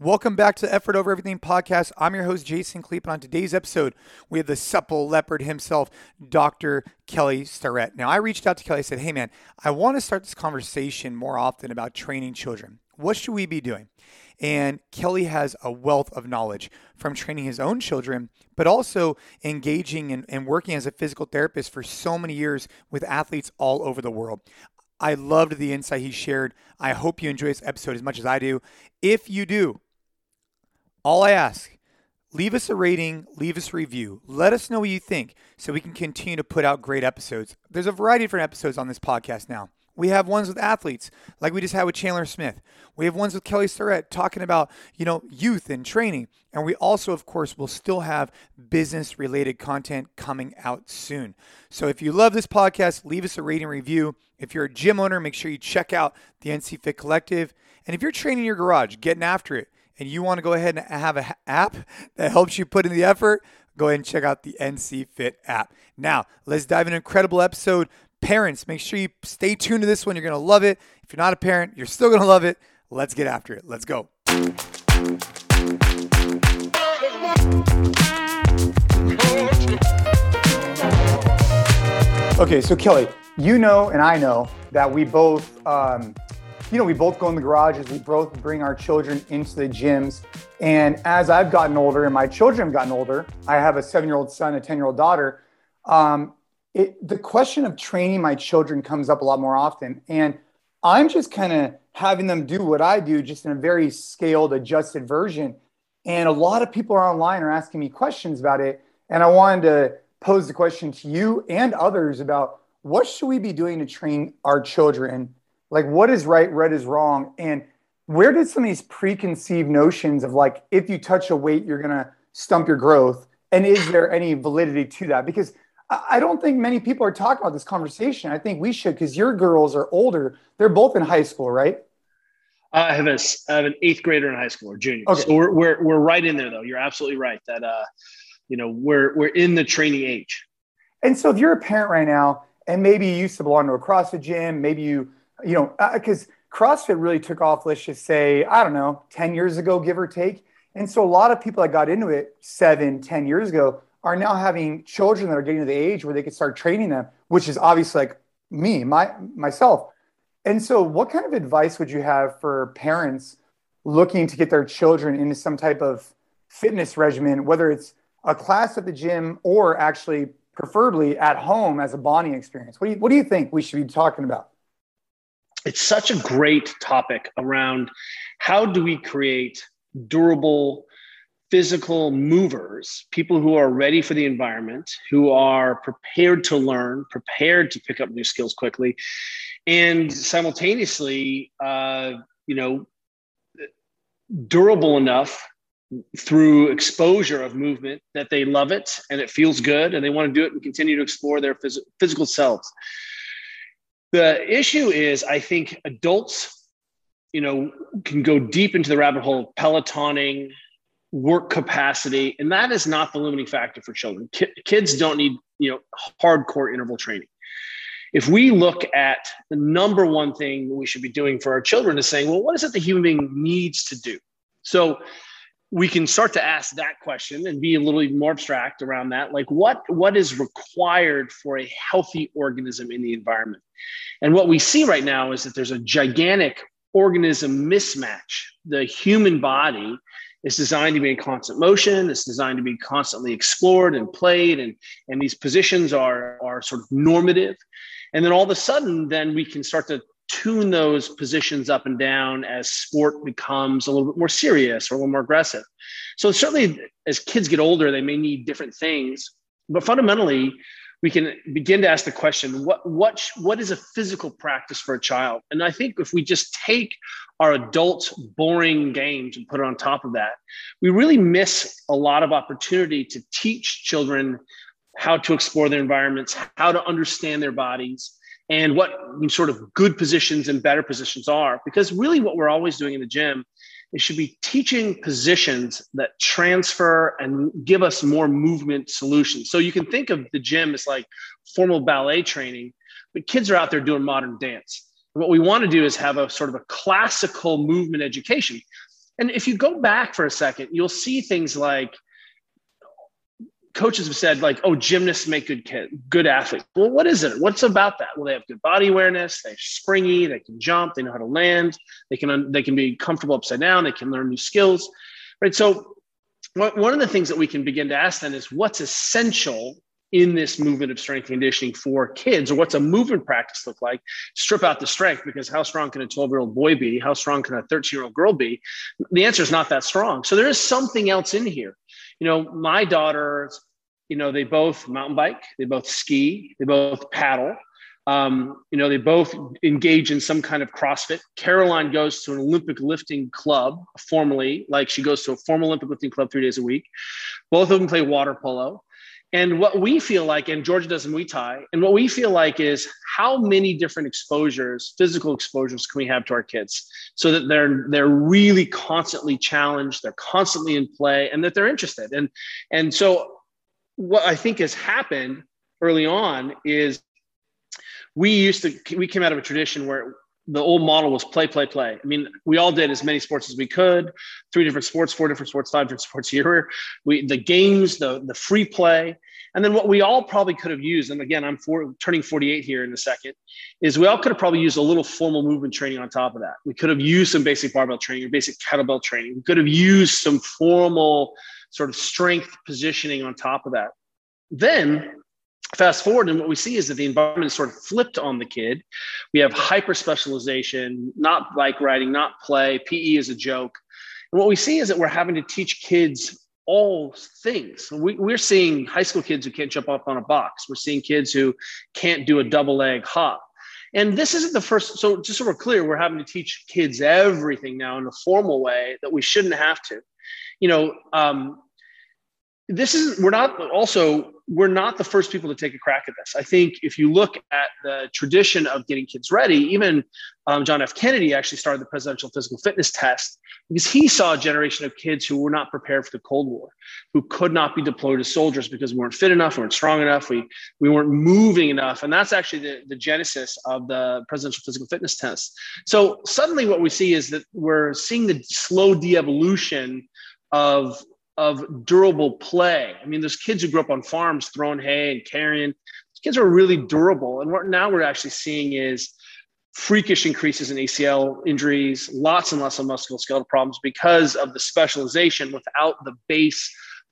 Welcome back to the Effort Over Everything podcast. I'm your host, Jason Khalipa. And on today's episode, we have the supple leopard himself, Dr. Kelly Starrett. Now, I reached out to Kelly. I said, Hey, man, I want to start this conversation more often about training children. What should we be doing? And Kelly has a wealth of knowledge from training his own children, but also engaging and, and working as a physical therapist for so many years with athletes all over the world. I loved the insight he shared. I hope you enjoy this episode as much as I do. If you do, all I ask, leave us a rating, leave us a review. Let us know what you think so we can continue to put out great episodes. There's a variety of different episodes on this podcast now. We have ones with athletes, like we just had with Chandler Smith. We have ones with Kelly Starrett talking about, you know, youth and training. And we also, of course, will still have business related content coming out soon. So if you love this podcast, leave us a rating review. If you're a gym owner, make sure you check out the NC Fit Collective. And if you're training your garage, getting after it, and you want to go ahead and have an app that helps you put in the effort, go ahead and check out the NC Fit app. Now, let's dive into an incredible episode. Parents, make sure you stay tuned to this one. You're going to love it. If you're not a parent, you're still going to love it. Let's get after it. Let's go. Okay, so Kelly, you know, and I know that we both um, you know, we both go in the garages, we both bring our children into the gyms. And as I've gotten older and my children have gotten older, I have a seven year old son, a 10 year old daughter. Um, it, the question of training my children comes up a lot more often. And I'm just kind of having them do what I do, just in a very scaled, adjusted version. And a lot of people are online are asking me questions about it. And I wanted to pose the question to you and others about what should we be doing to train our children like what is right, red is wrong, and where did some of these preconceived notions of like if you touch a weight, you're gonna stump your growth, and is there any validity to that? Because I don't think many people are talking about this conversation. I think we should because your girls are older. They're both in high school, right? I have a I have an eighth grader in high school or junior. Okay. So we're, we're we're right in there though. You're absolutely right that uh, you know we're we're in the training age. And so if you're a parent right now, and maybe you used to belong to a CrossFit gym, maybe you you know, because uh, CrossFit really took off, let's just say, I don't know, 10 years ago, give or take. And so a lot of people that got into it seven, 10 years ago are now having children that are getting to the age where they can start training them, which is obviously like me, my myself. And so what kind of advice would you have for parents looking to get their children into some type of fitness regimen, whether it's a class at the gym or actually preferably at home as a bonding experience? What do you, what do you think we should be talking about? It's such a great topic around how do we create durable physical movers, people who are ready for the environment, who are prepared to learn, prepared to pick up new skills quickly, and simultaneously, uh, you know, durable enough through exposure of movement that they love it and it feels good and they want to do it and continue to explore their phys- physical selves. The issue is, I think adults, you know, can go deep into the rabbit hole of pelotoning, work capacity, and that is not the limiting factor for children. Ki- kids don't need, you know, hardcore interval training. If we look at the number one thing we should be doing for our children is saying, well, what is it the human being needs to do? So we can start to ask that question and be a little bit more abstract around that. Like what what is required for a healthy organism in the environment? And what we see right now is that there's a gigantic organism mismatch. The human body is designed to be in constant motion. It's designed to be constantly explored and played and and these positions are are sort of normative. And then all of a sudden then we can start to tune those positions up and down as sport becomes a little bit more serious or a little more aggressive. So certainly as kids get older, they may need different things, but fundamentally, we can begin to ask the question what what what is a physical practice for a child and i think if we just take our adult boring games and put it on top of that we really miss a lot of opportunity to teach children how to explore their environments how to understand their bodies and what sort of good positions and better positions are. Because really, what we're always doing in the gym is should be teaching positions that transfer and give us more movement solutions. So you can think of the gym as like formal ballet training, but kids are out there doing modern dance. What we want to do is have a sort of a classical movement education. And if you go back for a second, you'll see things like coaches have said like, oh, gymnasts make good kid, good athletes. Well, what is it? What's about that? Well, they have good body awareness. They're springy. They can jump. They know how to land. They can they can be comfortable upside down. They can learn new skills, right? So, one of the things that we can begin to ask then is what's essential in this movement of strength conditioning for kids or what's a movement practice look like strip out the strength because how strong can a 12 year old boy be how strong can a 13 year old girl be the answer is not that strong so there is something else in here you know my daughters you know they both mountain bike they both ski they both paddle. Um, you know they both engage in some kind of crossfit. Caroline goes to an olympic lifting club formally like she goes to a formal olympic lifting club three days a week. Both of them play water polo. And what we feel like, and Georgia does Muay Thai, and what we feel like is how many different exposures, physical exposures, can we have to our kids so that they're they're really constantly challenged, they're constantly in play, and that they're interested. And and so what I think has happened early on is we used to we came out of a tradition where the old model was play, play, play. I mean, we all did as many sports as we could, three different sports, four different sports, five different sports a year. We the games, the the free play, and then what we all probably could have used, and again, I'm for, turning 48 here in a second, is we all could have probably used a little formal movement training on top of that. We could have used some basic barbell training or basic kettlebell training. We could have used some formal sort of strength positioning on top of that. Then fast forward and what we see is that the environment is sort of flipped on the kid. We have hyper specialization not bike riding not play pe is a joke. And what we see is that we're having to teach kids all things. We, we're seeing high school kids who can't jump up on a box. We're seeing kids who can't do a double leg hop. And this isn't the first so just so we're clear we're having to teach kids everything now in a formal way that we shouldn't have to you know um, this is we're not also we're not the first people to take a crack at this. I think if you look at the tradition of getting kids ready, even um, John F. Kennedy actually started the presidential physical fitness test because he saw a generation of kids who were not prepared for the Cold War, who could not be deployed as soldiers because we weren't fit enough, we weren't strong enough, we, we weren't moving enough. And that's actually the, the genesis of the presidential physical fitness test. So suddenly what we see is that we're seeing the slow de-evolution of of durable play. I mean, those kids who grew up on farms throwing hay and carrying, those kids are really durable. And what now we're actually seeing is freakish increases in ACL injuries, lots and lots of musculoskeletal problems because of the specialization without the base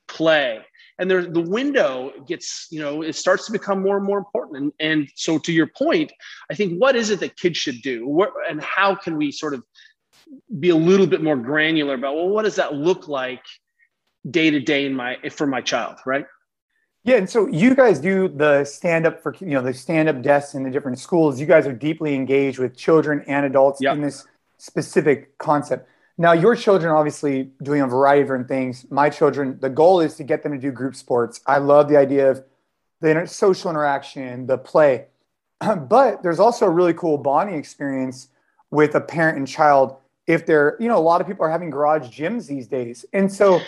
play. And there, the window gets, you know, it starts to become more and more important. And, and so, to your point, I think what is it that kids should do? And how can we sort of be a little bit more granular about, well, what does that look like day to day in my for my child, right? Yeah, and so you guys do the stand up for you know the stand up desks in the different schools. You guys are deeply engaged with children and adults yep. in this specific concept. Now, your children are obviously doing a variety of different things. My children, the goal is to get them to do group sports. I love the idea of the social interaction, the play. but there's also a really cool bonding experience with a parent and child if they're, you know, a lot of people are having garage gyms these days. And so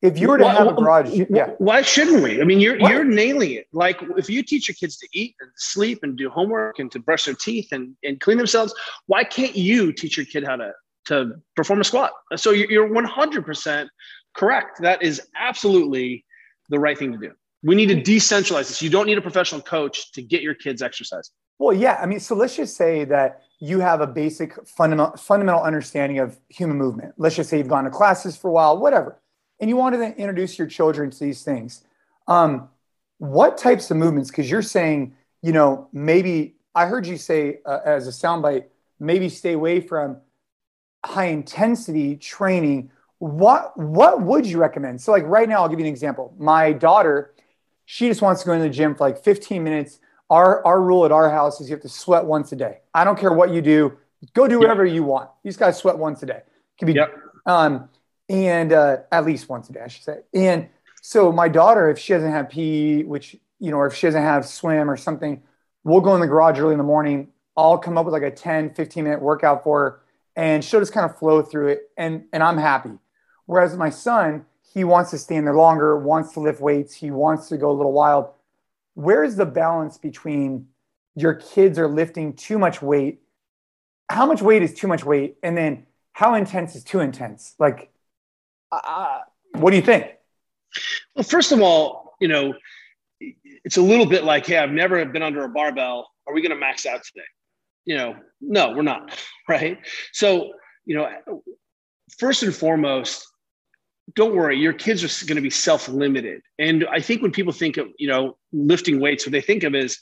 if you were to why, have a garage, yeah. Why shouldn't we? I mean, you're you're nailing it. Like if you teach your kids to eat and sleep and do homework and to brush their teeth and, and clean themselves, why can't you teach your kid how to to perform a squat? So you're 100% correct. That is absolutely the right thing to do. We need to decentralize this. You don't need a professional coach to get your kids exercise. Well, yeah. I mean, so let's just say that you have a basic fundamental fundamental understanding of human movement. Let's just say you've gone to classes for a while, whatever and you wanted to introduce your children to these things. Um, what types of movements? Because you're saying, you know, maybe I heard you say uh, as a soundbite, maybe stay away from high intensity training. What what would you recommend? So, like right now, I'll give you an example. My daughter, she just wants to go in the gym for like 15 minutes. Our our rule at our house is you have to sweat once a day. I don't care what you do, go do whatever yep. you want. Got to sweat once a day. It can be. Yep. Um, and uh, at least once a day, I should say. And so my daughter, if she doesn't have PE, which you know, or if she doesn't have swim or something, we'll go in the garage early in the morning. I'll come up with like a 10, 15 minute workout for her, and she'll just kind of flow through it, and and I'm happy. Whereas my son, he wants to stay in there longer, wants to lift weights, he wants to go a little wild. Where's the balance between your kids are lifting too much weight? How much weight is too much weight? And then how intense is too intense? Like, uh, what do you think? Well, first of all, you know, it's a little bit like, hey, I've never been under a barbell. Are we going to max out today? You know, no, we're not. Right. So, you know, first and foremost, don't worry, your kids are going to be self limited. And I think when people think of, you know, lifting weights, what they think of is,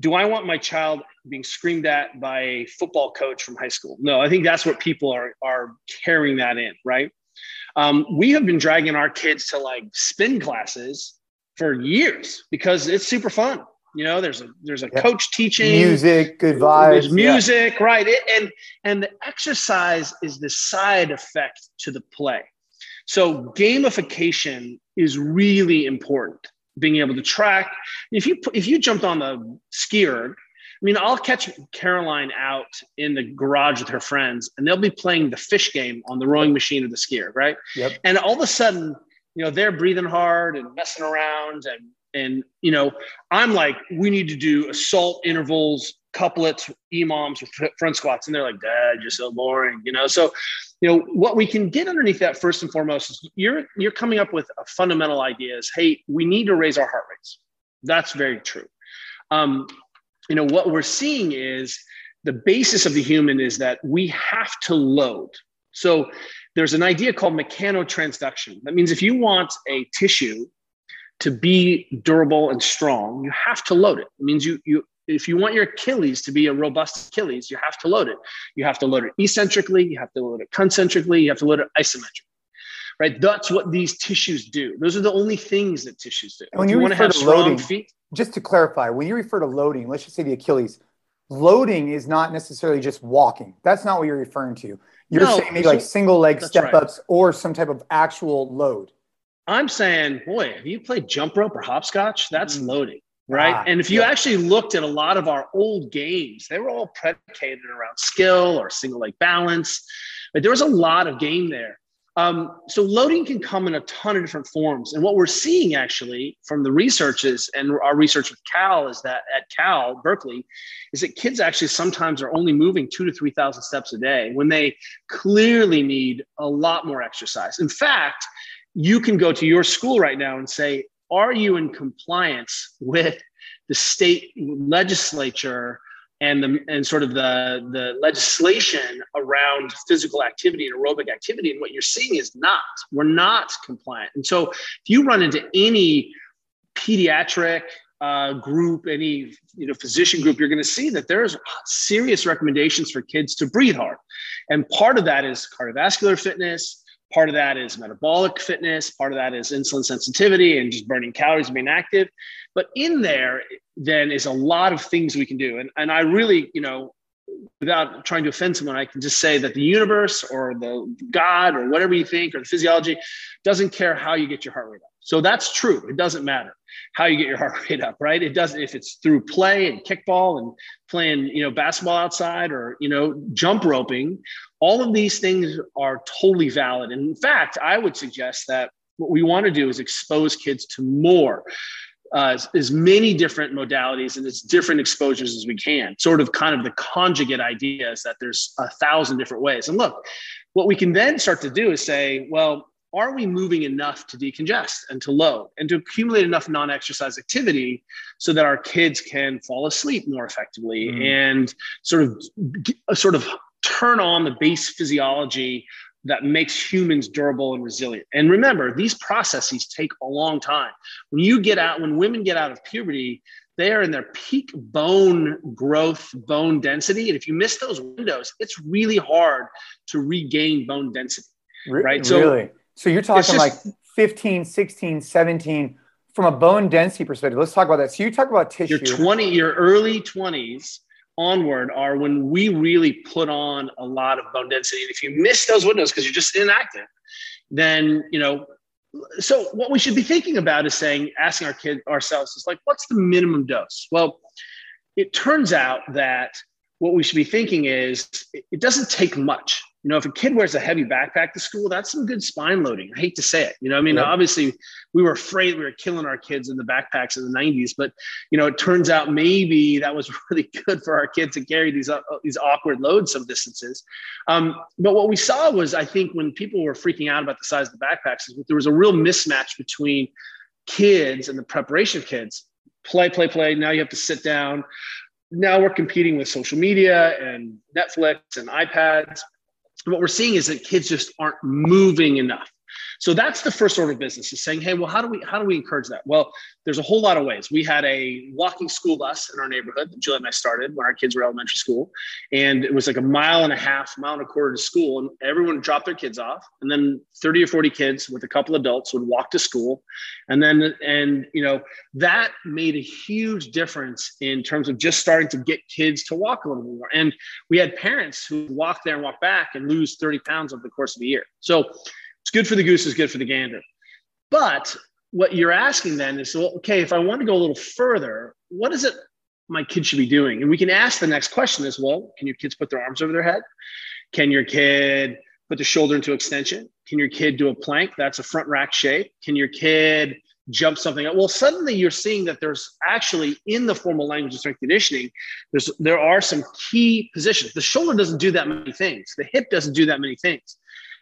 do I want my child being screamed at by a football coach from high school? No, I think that's what people are, are carrying that in, right? Um, we have been dragging our kids to like spin classes for years because it's super fun. You know, there's a there's a yeah. coach teaching music, good vibes. Music, yeah. right? It, and and the exercise is the side effect to the play. So gamification is really important. Being able to track. If you if you jumped on the SkiErg, I mean, I'll catch Caroline out in the garage with her friends, and they'll be playing the fish game on the rowing machine of the SkiErg, right? Yep. And all of a sudden, you know, they're breathing hard and messing around, and and you know, I'm like, we need to do assault intervals, couplets, EMOMs, front squats, and they're like, Dad, you're so boring, you know. So, you know, what we can get underneath that first and foremost is you're you're coming up with a fundamental ideas. Hey, we need to raise our heart rates. That's very true. Um, you know, what we're seeing is the basis of the human is that we have to load. So there's an idea called mechanotransduction. That means if you want a tissue to be durable and strong, you have to load it. It means you you if you want your Achilles to be a robust Achilles, you have to load it. You have to load it eccentrically, you have to load it concentrically, you have to load it isometrically. Right? That's what these tissues do. Those are the only things that tissues do. when you, you want to have strong loading, feet, just to clarify, when you refer to loading, let's just say the Achilles, loading is not necessarily just walking. That's not what you're referring to. You're no, saying maybe like single leg step right. ups or some type of actual load. I'm saying, boy, have you played jump rope or hopscotch? That's mm. loading, right? Ah, and if you yeah. actually looked at a lot of our old games, they were all predicated around skill or single leg balance. But there was a lot of game there. Um, so loading can come in a ton of different forms. And what we're seeing actually from the researches and our research with Cal is that at Cal, Berkeley, is that kids actually sometimes are only moving two to 3,000 steps a day when they clearly need a lot more exercise. In fact, you can go to your school right now and say, are you in compliance with the state legislature and the and sort of the the legislation around physical activity and aerobic activity? And what you're seeing is not. We're not compliant. And so if you run into any pediatric uh, group any you know physician group you're going to see that there's serious recommendations for kids to breathe hard. And part of that is cardiovascular fitness part of that is metabolic fitness part of that is insulin sensitivity and just burning calories and being active but in there, then is a lot of things we can do. And, and I really, you know, without trying to offend someone, I can just say that the universe or the God or whatever you think or the physiology doesn't care how you get your heart rate up. So that's true. It doesn't matter how you get your heart rate up, right? It doesn't if it's through play and kickball and playing, you know, basketball outside or, you know, jump roping. All of these things are totally valid. And in fact, I would suggest that what we want to do is expose kids to more uh, as many different modalities and as different exposures as we can. Sort of kind of the conjugate idea is that there's a thousand different ways. And look, what we can then start to do is say, well, are we moving enough to decongest and to load and to accumulate enough non-exercise activity so that our kids can fall asleep more effectively mm. and sort of sort of turn on the base physiology that makes humans durable and resilient. And remember, these processes take a long time. When you get out, when women get out of puberty, they are in their peak bone growth, bone density. And if you miss those windows, it's really hard to regain bone density. Right. So, really? So you're talking just, like 15, 16, 17 from a bone density perspective. Let's talk about that. So you talk about tissue. Your 20, your early 20s onward are when we really put on a lot of bone density. And if you miss those windows because you're just inactive, then you know. So what we should be thinking about is saying, asking our kid ourselves is like, what's the minimum dose? Well, it turns out that what we should be thinking is it doesn't take much. You know, if a kid wears a heavy backpack to school, that's some good spine loading. I hate to say it. You know, I mean, yep. obviously we were afraid we were killing our kids in the backpacks in the 90s, but you know, it turns out maybe that was really good for our kids to carry these uh, these awkward loads some distances. Um, but what we saw was, I think, when people were freaking out about the size of the backpacks, is there was a real mismatch between kids and the preparation of kids. Play, play, play. Now you have to sit down. Now we're competing with social media and Netflix and iPads what we're seeing is that kids just aren't moving enough. So that's the first order of business is saying, hey, well, how do we how do we encourage that? Well, there's a whole lot of ways. We had a walking school bus in our neighborhood that Julie and I started when our kids were elementary school. And it was like a mile and a half, mile and a quarter to school. And everyone would drop their kids off. And then 30 or 40 kids with a couple adults would walk to school. And then, and you know, that made a huge difference in terms of just starting to get kids to walk a little bit more. And we had parents who walk there and walk back and lose 30 pounds over the course of a year. So it's good for the goose, it's good for the gander. But what you're asking then is, well, okay, if I want to go a little further, what is it my kid should be doing? And we can ask the next question as well, can your kids put their arms over their head? Can your kid put the shoulder into extension? Can your kid do a plank? That's a front rack shape. Can your kid jump something up? Well, suddenly you're seeing that there's actually in the formal language of strength conditioning, there's there are some key positions. The shoulder doesn't do that many things. The hip doesn't do that many things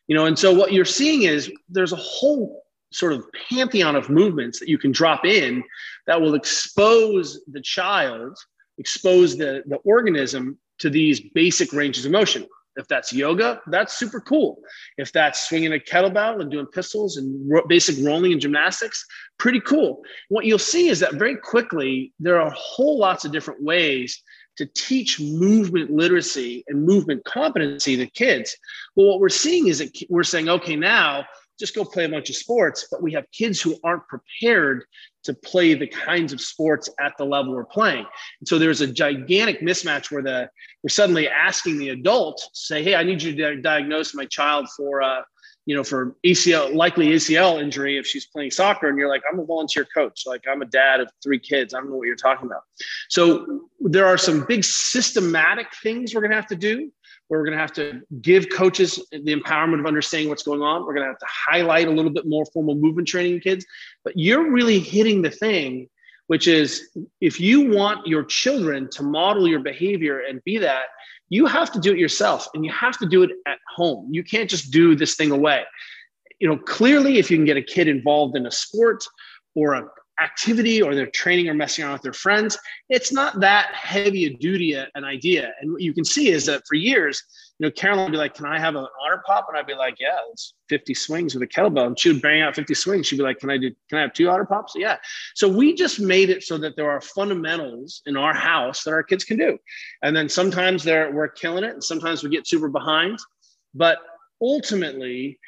you know and so what you're seeing is there's a whole sort of pantheon of movements that you can drop in that will expose the child expose the, the organism to these basic ranges of motion. If that's yoga that's super cool. If that's swinging a kettlebell and doing pistols and ro- basic rolling and gymnastics pretty cool. What you'll see is that very quickly there are whole lots of different ways to teach movement literacy and movement competency to kids. Well, what we're seeing is that we're saying, okay, now just go play a bunch of sports, but we have kids who aren't prepared to play the kinds of sports at the level we're playing. And so there's a gigantic mismatch where the we're suddenly asking the adult, say, hey, I need you to diagnose my child for uh, you know, for ACL, likely ACL injury if she's playing soccer, and you're like, I'm a volunteer coach, like I'm a dad of three kids. I don't know what you're talking about. So there are some big systematic things we're going to have to do. Where we're going to have to give coaches the empowerment of understanding what's going on. We're going to have to highlight a little bit more formal movement training kids. But you're really hitting the thing, which is if you want your children to model your behavior and be that, you have to do it yourself and you have to do it at home. You can't just do this thing away. You know, clearly, if you can get a kid involved in a sport or a activity or they're training or messing around with their friends, it's not that heavy a duty an idea. And what you can see is that for years, you know, Caroline would be like, Can I have an otter pop? And I'd be like, Yeah, it's 50 swings with a kettlebell. And she would bang out 50 swings. She'd be like, Can I do can I have two otter pops? Yeah. So we just made it so that there are fundamentals in our house that our kids can do. And then sometimes they're we're killing it, and sometimes we get super behind. But ultimately,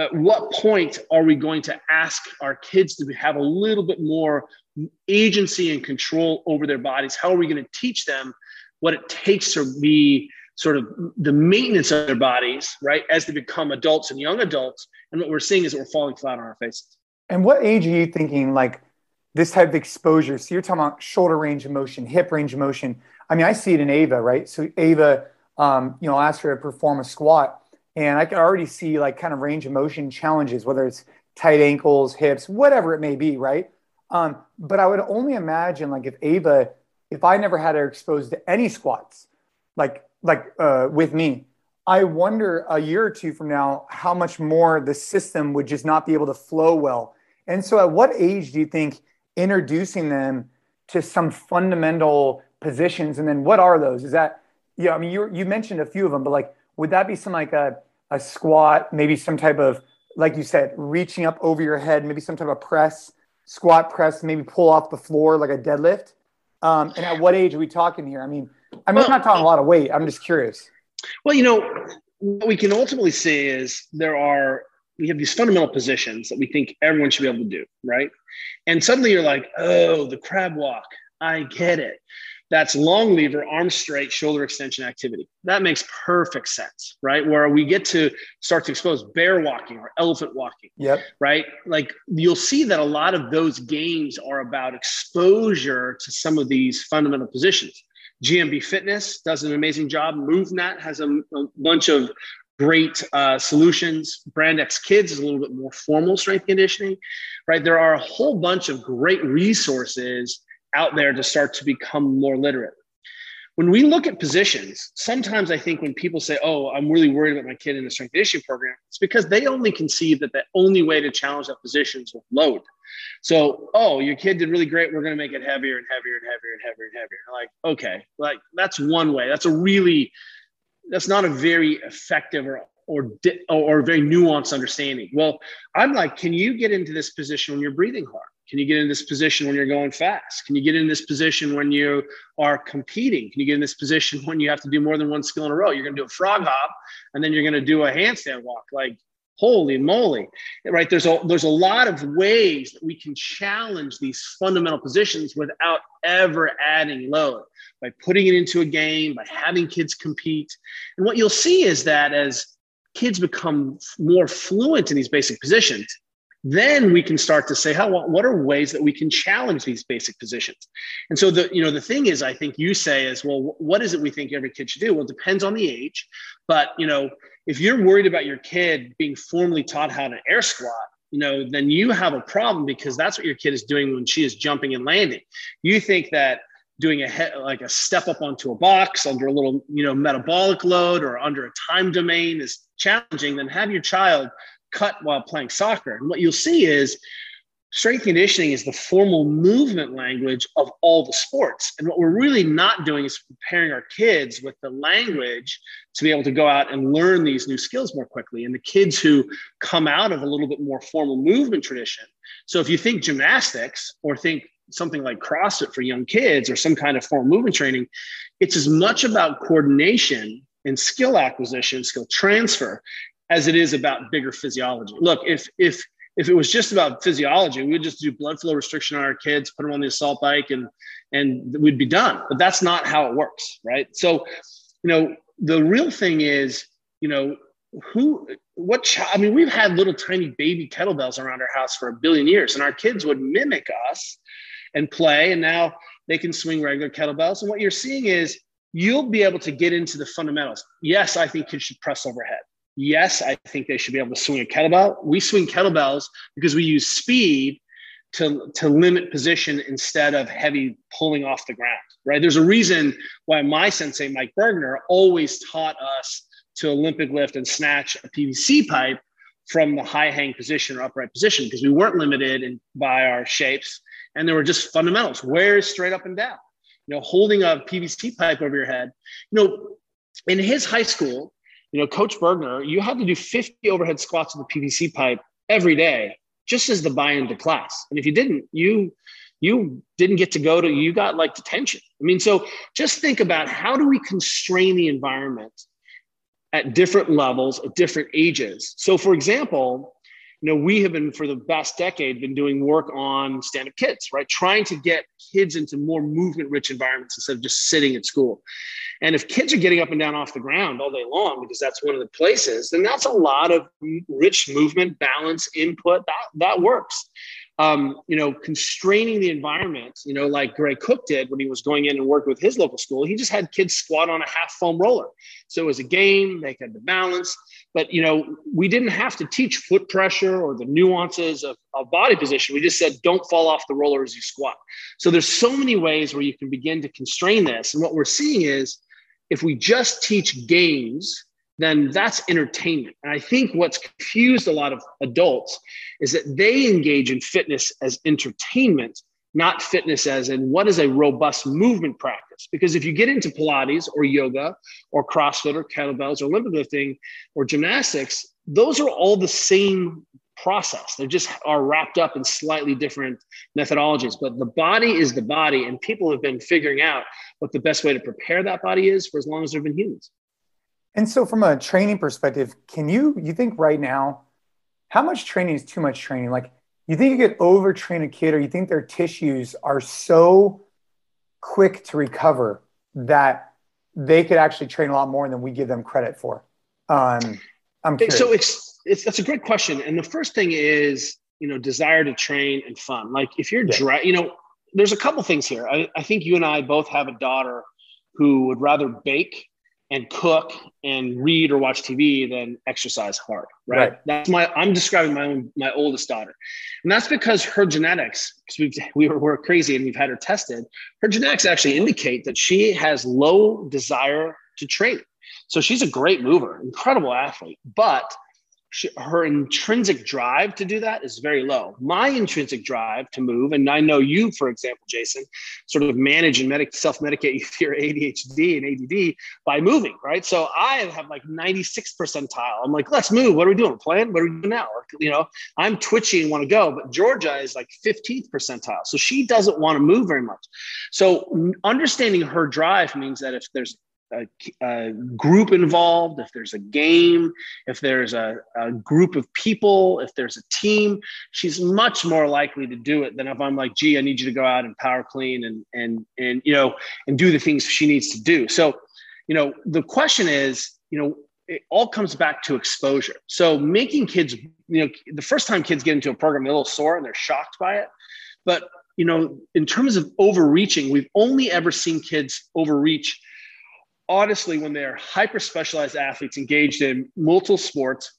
at what point are we going to ask our kids to have a little bit more agency and control over their bodies? How are we going to teach them what it takes to be sort of the maintenance of their bodies, right, as they become adults and young adults? And what we're seeing is that we're falling flat on our faces. And what age are you thinking like this type of exposure? So you're talking about shoulder range of motion, hip range of motion. I mean, I see it in Ava, right? So Ava, um, you know, asked her to perform a squat and I can already see like kind of range of motion challenges, whether it's tight ankles, hips, whatever it may be, right? Um, but I would only imagine like if Ava, if I never had her exposed to any squats, like like uh, with me, I wonder a year or two from now how much more the system would just not be able to flow well. And so, at what age do you think introducing them to some fundamental positions, and then what are those? Is that yeah? I mean, you you mentioned a few of them, but like would that be some like a, a squat, maybe some type of, like you said, reaching up over your head, maybe some type of press, squat press, maybe pull off the floor like a deadlift? Um, and at what age are we talking here? I mean, I mean, well, I'm not talking a lot of weight. I'm just curious. Well, you know, what we can ultimately see is there are we have these fundamental positions that we think everyone should be able to do, right? And suddenly you're like, oh, the crab walk. I get it that's long lever, arm straight, shoulder extension activity. That makes perfect sense, right? Where we get to start to expose bear walking or elephant walking. Yep. Right. Like you'll see that a lot of those games are about exposure to some of these fundamental positions. GMB Fitness does an amazing job. MovNat has a, a bunch of great uh, solutions. Brand X Kids is a little bit more formal strength conditioning, right? There are a whole bunch of great resources out there to start to become more literate. When we look at positions, sometimes I think when people say, Oh, I'm really worried about my kid in the strength issue program, it's because they only conceive that the only way to challenge that position is with load. So, oh, your kid did really great. We're going to make it heavier and heavier and heavier and heavier and heavier. like, okay, like that's one way. That's a really, that's not a very effective or or, or very nuanced understanding. Well, I'm like, can you get into this position when you're breathing hard? Can you get in this position when you're going fast? Can you get in this position when you are competing? Can you get in this position when you have to do more than one skill in a row? You're going to do a frog hop and then you're going to do a handstand walk. Like, holy moly, right? There's a there's a lot of ways that we can challenge these fundamental positions without ever adding load by putting it into a game, by having kids compete. And what you'll see is that as kids become more fluent in these basic positions, then we can start to say how what are ways that we can challenge these basic positions? And so the you know the thing is i think you say is well what is it we think every kid should do? Well it depends on the age but you know if you're worried about your kid being formally taught how to air squat you know then you have a problem because that's what your kid is doing when she is jumping and landing. You think that doing a he- like a step up onto a box under a little you know metabolic load or under a time domain is challenging then have your child cut while playing soccer. And what you'll see is strength conditioning is the formal movement language of all the sports. And what we're really not doing is preparing our kids with the language to be able to go out and learn these new skills more quickly. And the kids who come out of a little bit more formal movement tradition. So if you think gymnastics or think something like CrossFit for young kids or some kind of formal movement training, it's as much about coordination and skill acquisition, skill transfer, as it is about bigger physiology. Look, if if if it was just about physiology, we would just do blood flow restriction on our kids, put them on the assault bike, and and we'd be done. But that's not how it works, right? So, you know, the real thing is, you know, who, what child? I mean, we've had little tiny baby kettlebells around our house for a billion years, and our kids would mimic us and play, and now they can swing regular kettlebells. And what you're seeing is you'll be able to get into the fundamentals. Yes, I think kids should press overhead. Yes, I think they should be able to swing a kettlebell. We swing kettlebells because we use speed to, to limit position instead of heavy pulling off the ground, right? There's a reason why my sensei, Mike Burgener, always taught us to Olympic lift and snatch a PVC pipe from the high hang position or upright position because we weren't limited in, by our shapes and there were just fundamentals. Where is straight up and down? You know, holding a PVC pipe over your head. You know, in his high school, you know, Coach Burgener, you had to do 50 overhead squats with a PVC pipe every day, just as the buy-in to class. And if you didn't, you you didn't get to go to you got like detention. I mean, so just think about how do we constrain the environment at different levels at different ages. So, for example, you know, we have been for the past decade been doing work on stand-up kids, right? Trying to get kids into more movement-rich environments instead of just sitting at school. And if kids are getting up and down off the ground all day long, because that's one of the places, then that's a lot of rich movement, balance, input. That that works um, you know, constraining the environment, you know, like Gray Cook did when he was going in and working with his local school. He just had kids squat on a half foam roller. So it was a game, they had the balance. But, you know, we didn't have to teach foot pressure or the nuances of, of body position. We just said, don't fall off the roller as you squat. So there's so many ways where you can begin to constrain this. And what we're seeing is if we just teach games then that's entertainment. And I think what's confused a lot of adults is that they engage in fitness as entertainment, not fitness as in what is a robust movement practice. Because if you get into Pilates or yoga or CrossFit or kettlebells or Olympic lifting or gymnastics, those are all the same process. They just are wrapped up in slightly different methodologies. But the body is the body, and people have been figuring out what the best way to prepare that body is for as long as there have been humans. And so, from a training perspective, can you you think right now, how much training is too much training? Like, you think you could overtrain a kid, or you think their tissues are so quick to recover that they could actually train a lot more than we give them credit for? Um, I'm curious. So it's it's that's a great question, and the first thing is you know desire to train and fun. Like if you're yeah. dry, you know, there's a couple things here. I, I think you and I both have a daughter who would rather bake and cook and read or watch TV than exercise hard, right? right? That's my I'm describing my own my oldest daughter. And that's because her genetics, because we we were, we're crazy and we've had her tested, her genetics actually indicate that she has low desire to train. So she's a great mover, incredible athlete, but her intrinsic drive to do that is very low. My intrinsic drive to move, and I know you, for example, Jason, sort of manage and medic, self-medicate your ADHD and ADD by moving, right? So I have like 96 percentile. I'm like, let's move. What are we doing? Playing? What are we doing now? You know, I'm twitchy and want to go, but Georgia is like 15th percentile. So she doesn't want to move very much. So understanding her drive means that if there's a, a, group involved, if there's a game, if there's a, a, group of people, if there's a team, she's much more likely to do it than if I'm like, gee, I need you to go out and power clean and and and you know and do the things she needs to do. So, you know, the question is, you know, it all comes back to exposure. So making kids, you know, the first time kids get into a program, they're a little sore and they're shocked by it. But you know, in terms of overreaching, we've only ever seen kids overreach honestly, when they're hyper specialized athletes engaged in multiple sports,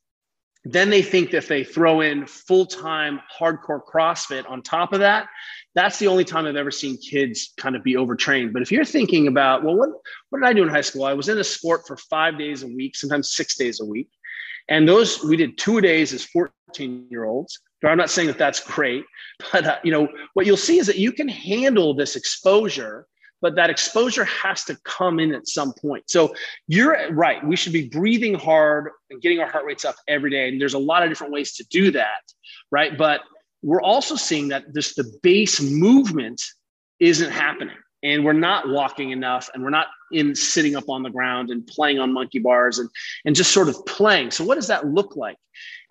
then they think that if they throw in full time hardcore CrossFit on top of that, that's the only time I've ever seen kids kind of be overtrained. But if you're thinking about, well, what, what did I do in high school? I was in a sport for five days a week, sometimes six days a week. And those, we did two days as 14 year olds. I'm not saying that that's great, but uh, you know what you'll see is that you can handle this exposure but that exposure has to come in at some point. So you're right. We should be breathing hard and getting our heart rates up every day. And there's a lot of different ways to do that, right? But we're also seeing that this the base movement isn't happening. And we're not walking enough and we're not in sitting up on the ground and playing on monkey bars and, and just sort of playing. So what does that look like?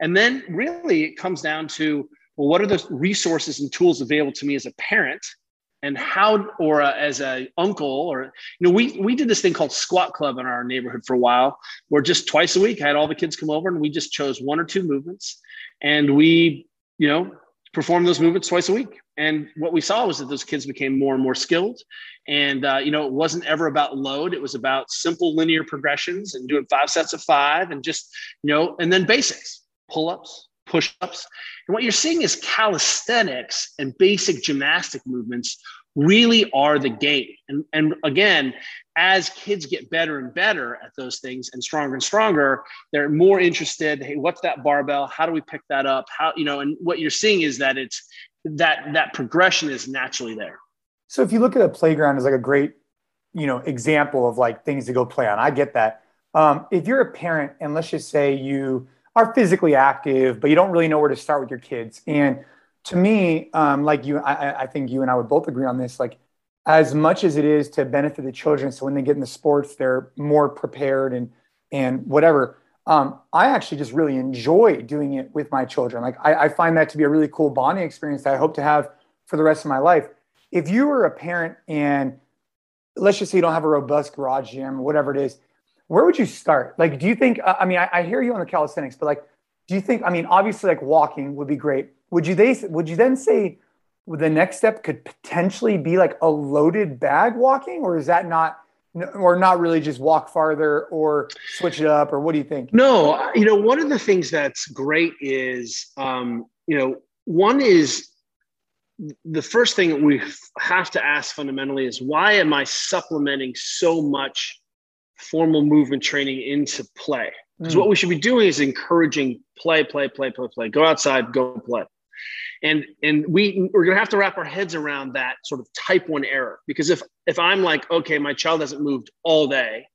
And then really it comes down to well, what are the resources and tools available to me as a parent and how or uh, as a uncle or you know we we did this thing called squat club in our neighborhood for a while where just twice a week I had all the kids come over and we just chose one or two movements. And we you know performed those movements twice a week. And what we saw was that those kids became more and more skilled. And uh, you know it wasn't ever about load. It was about simple linear progressions and doing five sets of five and just you know and then basics pull-ups push-ups and what you're seeing is calisthenics and basic gymnastic movements really are the game. And, and again, as kids get better and better at those things and stronger and stronger, they're more interested. Hey, what's that barbell? How do we pick that up? How, you know, and what you're seeing is that it's that that progression is naturally there. So if you look at a playground as like a great, you know, example of like things to go play on, I get that. Um, if you're a parent and let's just say you are physically active, but you don't really know where to start with your kids. And to me, um, like you, I, I think you and I would both agree on this. Like, as much as it is to benefit the children, so when they get in the sports, they're more prepared and and whatever. Um, I actually just really enjoy doing it with my children. Like, I, I find that to be a really cool bonding experience that I hope to have for the rest of my life. If you were a parent and let's just say you don't have a robust garage gym or whatever it is, where would you start? Like, do you think? I mean, I, I, hear you on the calisthenics, but like, do you think? I mean, obviously, like walking would be great. Would you they? Would you then say the next step could potentially be like a loaded bag walking, or is that not? Or not really just walk farther or switch it up, or what do you think? No, you know, one of the things that's great is, um, you know, one is the first thing we have to ask fundamentally is why am I supplementing so much formal movement training into play. Because mm. what we should be doing is encouraging play, play, play, play, play. Go outside, go play. And and we we're gonna have to wrap our heads around that sort of type one error. Because if if I'm like, okay, my child hasn't moved all day,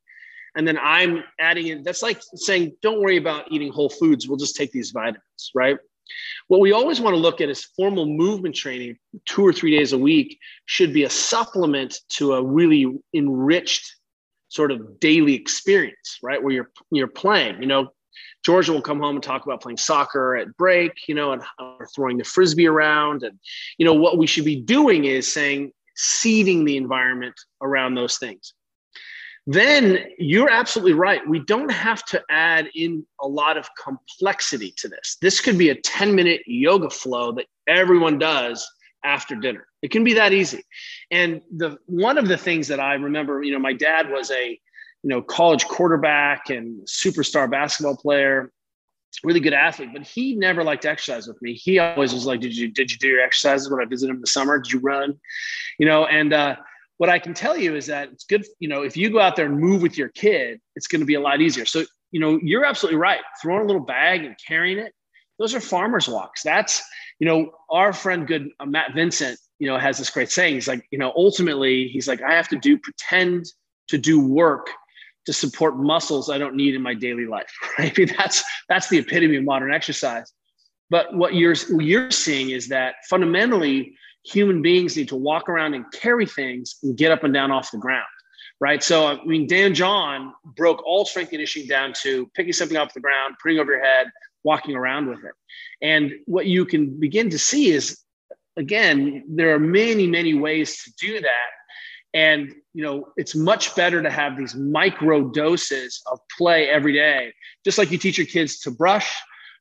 and then I'm adding in, that's like saying, don't worry about eating whole foods. We'll just take these vitamins, right? What we always want to look at is formal movement training, two or three days a week, should be a supplement to a really enriched sort of daily experience, right? Where you're you're playing. You know, Georgia will come home and talk about playing soccer at break, you know, and throwing the frisbee around. And you know what we should be doing is saying seeding the environment around those things. Then you're absolutely right. We don't have to add in a lot of complexity to this. This could be a 10 minute yoga flow that everyone does after dinner. It can be that easy. And the one of the things that I remember, you know, my dad was a you know, college quarterback and superstar basketball player, really good athlete, but he never liked to exercise with me. He always was like, "Did you did you do your exercises when I visited him in the summer? Did you run?" You know, and uh, what I can tell you is that it's good. You know, if you go out there and move with your kid, it's going to be a lot easier. So, you know, you're absolutely right. Throwing a little bag and carrying it, those are farmers walks. That's you know, our friend good uh, Matt Vincent, you know, has this great saying. He's like, you know, ultimately, he's like, I have to do pretend to do work to support muscles I don't need in my daily life. Right? I mean, that's that's the epitome of modern exercise. But what you're what you're seeing is that fundamentally human beings need to walk around and carry things and get up and down off the ground. Right. So I mean, Dan John broke all strength conditioning down to picking something off the ground, putting over your head, walking around with it. And what you can begin to see is again, there are many, many ways to do that and you know, it's much better to have these micro doses of play every day. Just like you teach your kids to brush,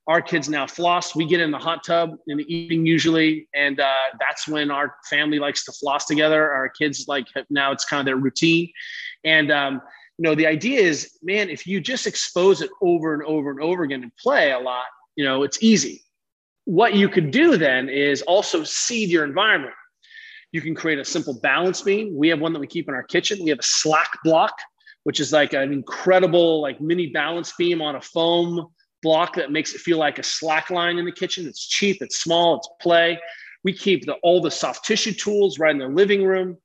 our kids now floss. We get in the hot tub in the evening usually, and uh, that's when our family likes to floss together. Our kids like now it's kind of their routine, and um, you know the idea is, man, if you just expose it over and over and over again and play a lot, you know it's easy. What you could do then is also seed your environment. You can create a simple balance beam. We have one that we keep in our kitchen. We have a slack block, which is like an incredible like mini balance beam on a foam block that makes it feel like a slack line in the kitchen. It's cheap, it's small, it's play. We keep the, all the soft tissue tools right in the living room.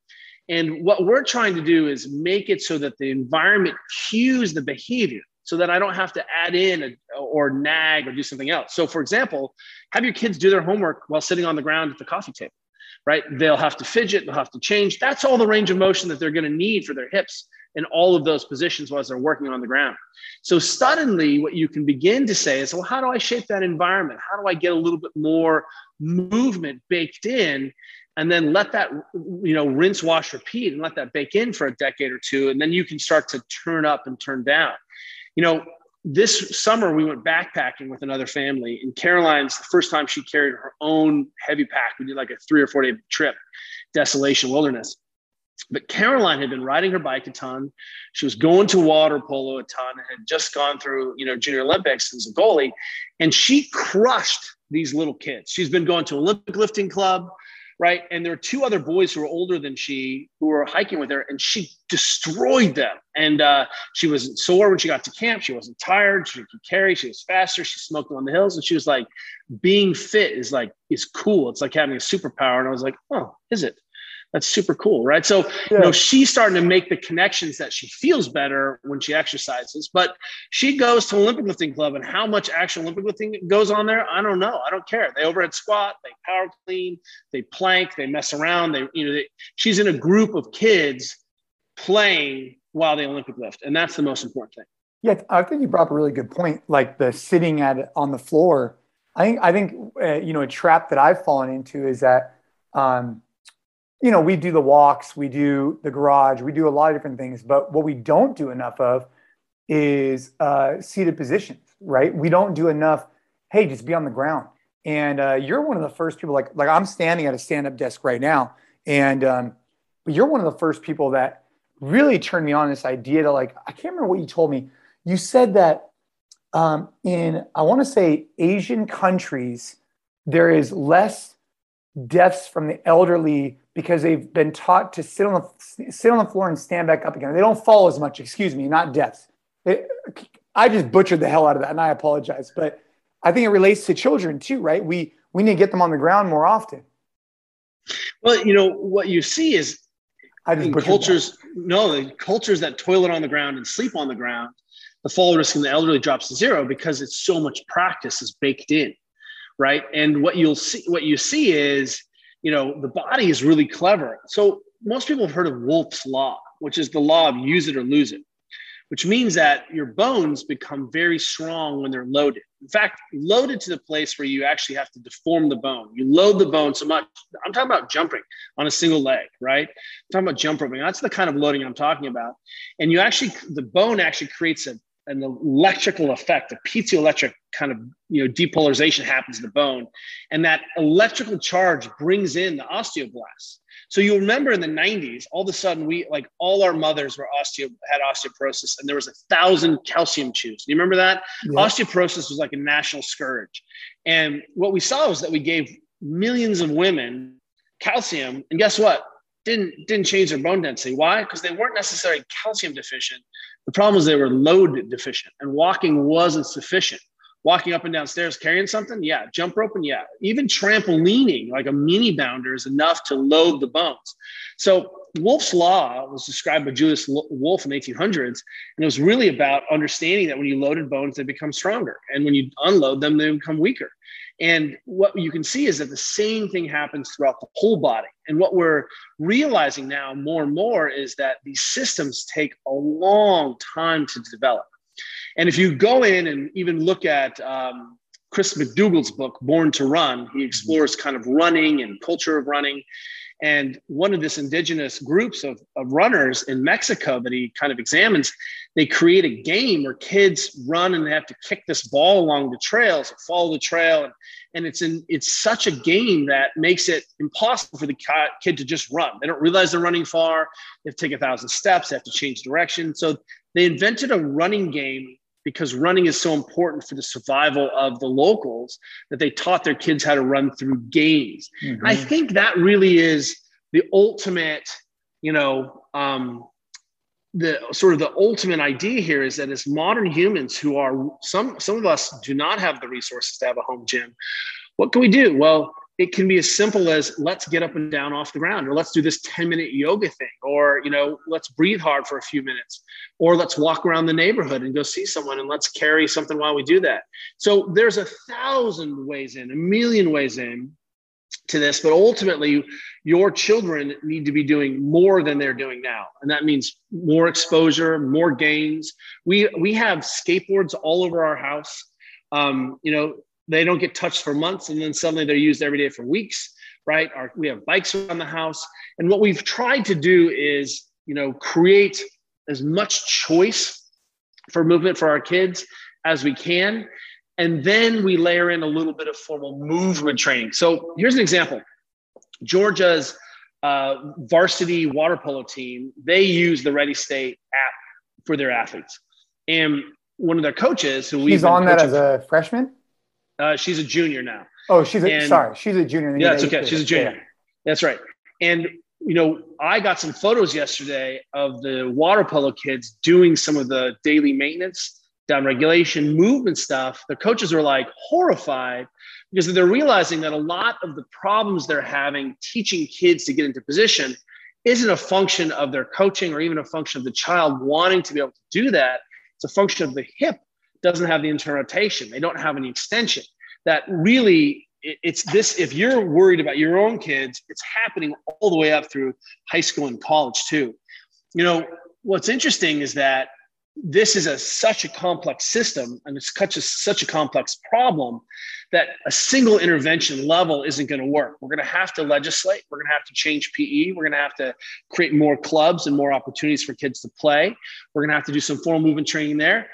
And what we're trying to do is make it so that the environment cues the behavior so that I don't have to add in a, or nag or do something else. So, for example, have your kids do their homework while sitting on the ground at the coffee table right? They'll have to fidget, they'll have to change. That's all the range of motion that they're going to need for their hips in all of those positions while they're working on the ground. So suddenly, what you can begin to say is, well, how do I shape that environment? How do I get a little bit more movement baked in? And then let that, you know, rinse, wash, repeat, and let that bake in for a decade or two. And then you can start to turn up and turn down. You know, this summer we went backpacking with another family and caroline's the first time she carried her own heavy pack. We did like a three or four day trip desolation wilderness. But caroline had been riding her bike a ton. She was going to water polo a ton and had just gone through you know junior olympics as a goalie. And she crushed these little kids. She's been going to olympic lifting club right? And there were two other boys who were older than she who were hiking with her, and she destroyed them. And uh, she wasn't sore when she got to camp. She wasn't tired. She could carry. She was faster. She smoked on the hills, and she was like, "Being fit is like is cool. It's like having a superpower." And I was like, "Oh, is it?" That's super cool right? So yeah. you know she's starting to make the connections that she feels better when she exercises but she goes to olympic lifting club and how much actual olympic lifting goes on there i don't know. I don't care. They overhead squat they power clean they plank they mess around they you know they, she's in a group of kids playing while they olympic lift and that's the most important thing. Yeah i think you brought up a really good point like the sitting at on the floor. I think i think uh, you know a trap that i've fallen into is that um, you know, we do the walks, we do the garage, we do a lot of different things, but what we don't do enough of is uh, seated positions, right? We don't do enough. Hey, just be on the ground. And uh, you're one of the first people, like like I'm standing at a stand-up desk right now, and um, but you're one of the first people that really turned me on this idea to like I can't remember what you told me. You said that um, in I want to say Asian countries there is less deaths from the elderly because they've been taught to sit on the sit on the floor and stand back up again. They don't fall as much. Excuse me, not deaths. It, I just butchered the hell out of that, and I apologize. But I think it relates to children too, right? We we need to get them on the ground more often. Well, you know what you see is I just in cultures. That. No, the cultures that toilet on the ground and sleep on the ground, the fall risk in the elderly drops to zero because it's so much practice is baked in, right? And what you'll see, what you see is you know, the body is really clever. So most people have heard of Wolff's law, which is the law of use it or lose it, which means that your bones become very strong when they're loaded. In fact, loaded to the place where you actually have to deform the bone. You load the bone so much. I'm talking about jumping on a single leg, right? I'm talking about jump roping. That's the kind of loading I'm talking about. And you actually, the bone actually creates a, an electrical effect, a piezoelectric kind of you know depolarization happens in the bone, and that electrical charge brings in the osteoblasts. So you remember in the 90s, all of a sudden we like all our mothers were osteo had osteoporosis, and there was a thousand calcium chews. Do you remember that? Yeah. Osteoporosis was like a national scourge. And what we saw was that we gave millions of women calcium, and guess what? Didn't didn't change their bone density. Why? Because they weren't necessarily calcium deficient. The problem was they were load deficient, and walking wasn't sufficient. Walking up and down stairs carrying something? Yeah. Jump roping? Yeah. Even trampolining like a mini bounder is enough to load the bones. So wolff's law was described by julius wolff in the 1800s and it was really about understanding that when you loaded bones they become stronger and when you unload them they become weaker and what you can see is that the same thing happens throughout the whole body. And what we're realizing now more and more is that these systems take a long time to develop. And if you go in and even look at um, Chris McDougall's book, Born to Run, he explores kind of running and culture of running. And one of this indigenous groups of, of runners in Mexico that he kind of examines, they create a game where kids run and they have to kick this ball along the trails, follow the trail. And, and it's in it's such a game that makes it impossible for the kid to just run. They don't realize they're running far. They have to take a thousand steps. They have to change direction. So they invented a running game because running is so important for the survival of the locals that they taught their kids how to run through games. Mm-hmm. I think that really is the ultimate, you know, um, the sort of the ultimate idea here is that as modern humans who are some some of us do not have the resources to have a home gym, what can we do? Well, it can be as simple as let's get up and down off the ground or let's do this 10 minute yoga thing or you know let's breathe hard for a few minutes or let's walk around the neighborhood and go see someone and let's carry something while we do that. So there's a thousand ways in a million ways in to this but ultimately your children need to be doing more than they're doing now. And that means more exposure more gains. We we have skateboards all over our house. Um, you know they don't get touched for months and then suddenly they're used every day for weeks right? Our, we have bikes around the house. And what we've tried to do is you know create as much choice for movement for our kids as we can. And then we layer in a little bit of formal movement training. So here's an example. Georgia's uh, varsity water polo team they use the ready state app for their athletes. And one of their coaches who he's on that as a freshman uh, she's a junior now. Oh, she's a and, sorry, she's a junior. Yeah, it's okay. She's a junior. Yeah. That's right. And you know, I got some photos yesterday of the water polo kids doing some of the daily maintenance, down regulation, movement stuff. The coaches are like horrified because they're realizing that a lot of the problems they're having teaching kids to get into position isn't a function of their coaching or even a function of the child wanting to be able to do that. It's a function of the hip doesn't have the internal rotation. They don't have any extension. That really, it's this. If you're worried about your own kids, it's happening all the way up through high school and college too. You know, what's interesting is that this is a such a complex system and it's such a, such a complex problem that a single intervention level isn't going to work. We're going to have to legislate. We're going to have to change PE. We're going to have to create more clubs and more opportunities for kids to play. We're going to have to do some formal movement training there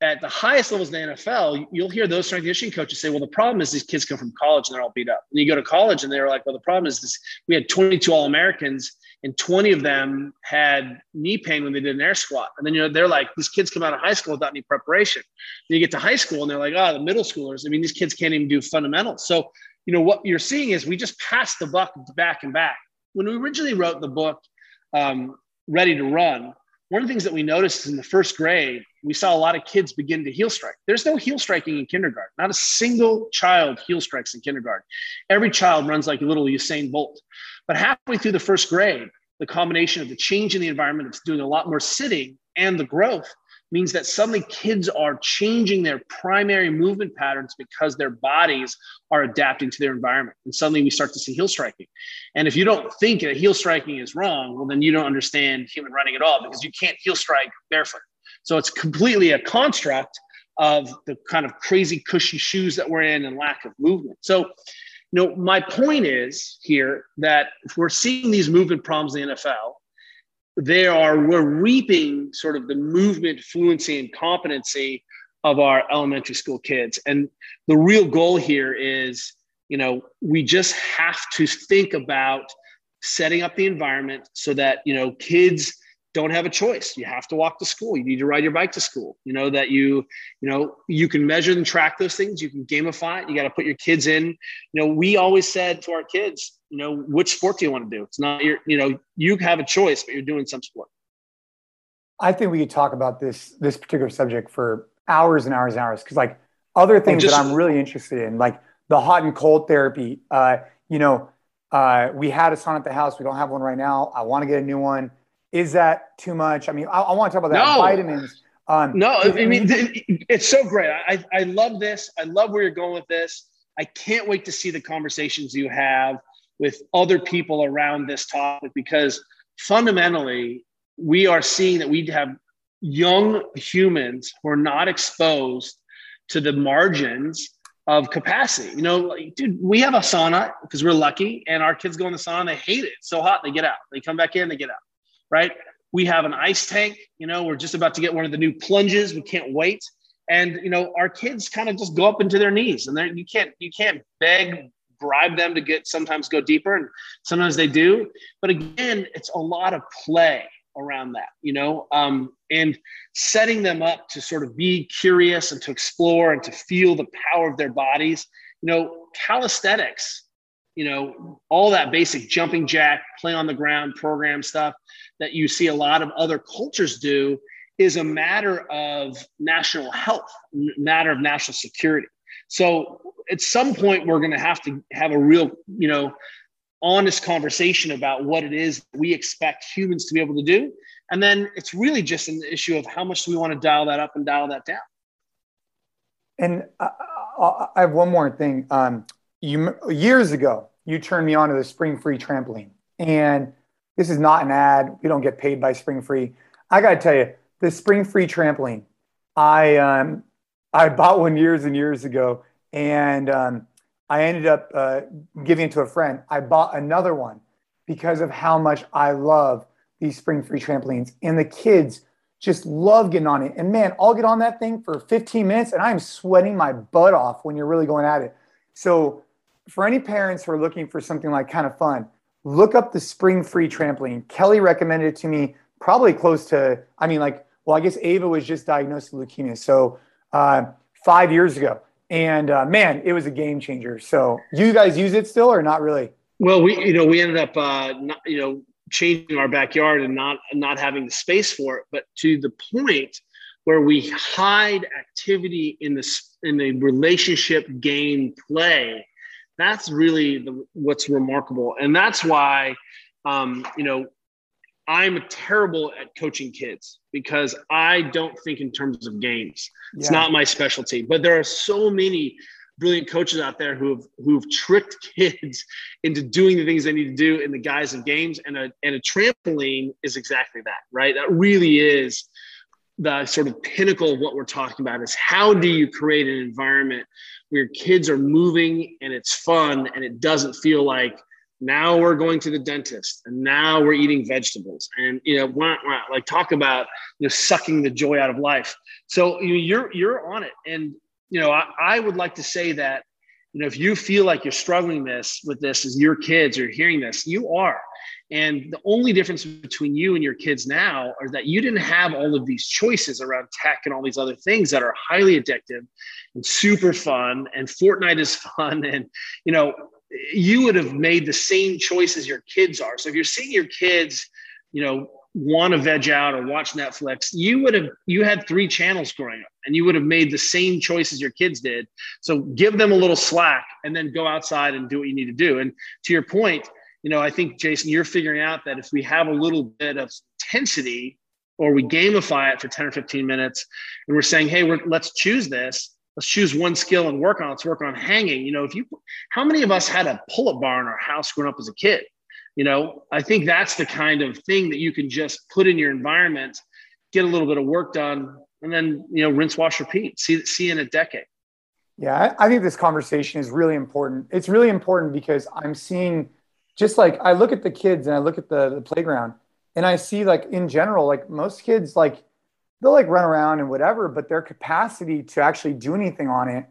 at the highest levels in the NFL, you'll hear those strength and conditioning coaches say, well, the problem is these kids come from college and they're all beat up. And you go to college and they're like, well, the problem is this we had 22 All Americans and 20 of them had knee pain when they did an air squat. And then you know, they're like, these kids come out of high school without any preparation. Then you get to high school and they're like, oh, the middle schoolers. I mean, these kids can't even do fundamentals. So, you know, what you're seeing is we just pass the buck back and back. When we originally wrote the book, um, Ready to Run, one of the things that we noticed in the first grade, we saw a lot of kids begin to heel strike. There's no heel striking in kindergarten. Not a single child heel strikes in kindergarten. Every child runs like a little Usain Bolt. But halfway through the first grade, the combination of the change in the environment, it's doing a lot more sitting and the growth means that suddenly kids are changing their primary movement patterns because their bodies are adapting to their environment. And suddenly we start to see heel striking. And if you don't think that heel striking is wrong, well, then you don't understand human running at all because you can't heel strike barefoot. So it's completely a construct of the kind of crazy cushy shoes that we're in and lack of movement. So, you know, my point is here that if we're seeing these movement problems in the NFL, they are we're reaping sort of the movement fluency and competency of our elementary school kids. And the real goal here is you know we just have to think about setting up the environment so that you know kids don't have a choice. You have to walk to school. You need to ride your bike to school. You know that you you know you can measure and track those things. You can gamify it. You got to put your kids in. You know we always said to our kids you know which sport do you want to do? It's not your you know you have a choice but you're doing some sport. I think we could talk about this this particular subject for hours and hours and hours because like other things just, that i'm really interested in like the hot and cold therapy. Uh you know uh, we had a sauna at the house. We don't have one right now. I want to get a new one. Is that too much? I mean, I, I want to talk about that. No. Vitamins. Um, no, I mean, it's so great. I, I love this. I love where you're going with this. I can't wait to see the conversations you have with other people around this topic because fundamentally, we are seeing that we have young humans who are not exposed to the margins of capacity. You know, like, dude, we have a sauna because we're lucky, and our kids go in the sauna. They hate it. It's so hot. They get out. They come back in. They get out. Right. We have an ice tank. You know, we're just about to get one of the new plunges. We can't wait. And you know, our kids kind of just go up into their knees, and you can't you can't beg bribe them to get sometimes go deeper, and sometimes they do. But again, it's a lot of play around that, you know, um, and setting them up to sort of be curious and to explore and to feel the power of their bodies. You know, calisthenics, you know, all that basic jumping jack, play on the ground program stuff that you see a lot of other cultures do is a matter of national health, matter of national security. So at some point, we're going to have to have a real, you know, honest conversation about what it is we expect humans to be able to do. And then it's really just an issue of how much do we want to dial that up and dial that down. And I, I have one more thing. Um, you years ago, you turned me on to the Springfree trampoline, and this is not an ad. We don't get paid by Springfree. I got to tell you, the Springfree trampoline, I um, I bought one years and years ago, and um, I ended up uh, giving it to a friend. I bought another one because of how much I love these Springfree trampolines. And the kids just love getting on it. And man, I'll get on that thing for 15 minutes and I'm sweating my butt off when you're really going at it. So, for any parents who are looking for something like kind of fun, look up the Springfree trampoline. Kelly recommended it to me probably close to, I mean, like, well, I guess Ava was just diagnosed with leukemia. So, uh, five years ago and uh, man, it was a game changer. So, you guys use it still, or not really? Well, we you know we ended up uh, not, you know changing our backyard and not not having the space for it, but to the point where we hide activity in the in the relationship game play. That's really the, what's remarkable, and that's why um, you know I'm terrible at coaching kids because I don't think in terms of games. Yeah. It's not my specialty. But there are so many brilliant coaches out there who have who've tricked kids into doing the things they need to do in the guise of games. And a and a trampoline is exactly that, right? That really is the sort of pinnacle of what we're talking about is how do you create an environment where kids are moving and it's fun and it doesn't feel like now we're going to the dentist and now we're eating vegetables. And you know wah, wah, like talk about you know sucking the joy out of life. So you know, you're you're on it. And you know I, I would like to say that you know if you feel like you're struggling this with this as your kids are hearing this you are and the only difference between you and your kids now is that you didn't have all of these choices around tech and all these other things that are highly addictive and super fun and fortnite is fun and you know you would have made the same choices your kids are. So if you're seeing your kids, you know, want to veg out or watch Netflix, you would have you had three channels growing up and you would have made the same choices your kids did. So give them a little slack and then go outside and do what you need to do. And to your point, you know, I think Jason, you're figuring out that if we have a little bit of intensity or we gamify it for 10 or 15 minutes and we're saying, hey, we're, let's choose this, let's choose one skill and work on. Let's work on hanging. You know, if you, how many of us had a pull-up bar in our house growing up as a kid? You know, I think that's the kind of thing that you can just put in your environment, get a little bit of work done, and then you know, rinse, wash, repeat. See, see in a decade. Yeah, I think this conversation is really important. It's really important because I'm seeing, just like I look at the kids and I look at the, the playground, and I see like in general, like most kids, like they'll like run around and whatever, but their capacity to actually do anything on it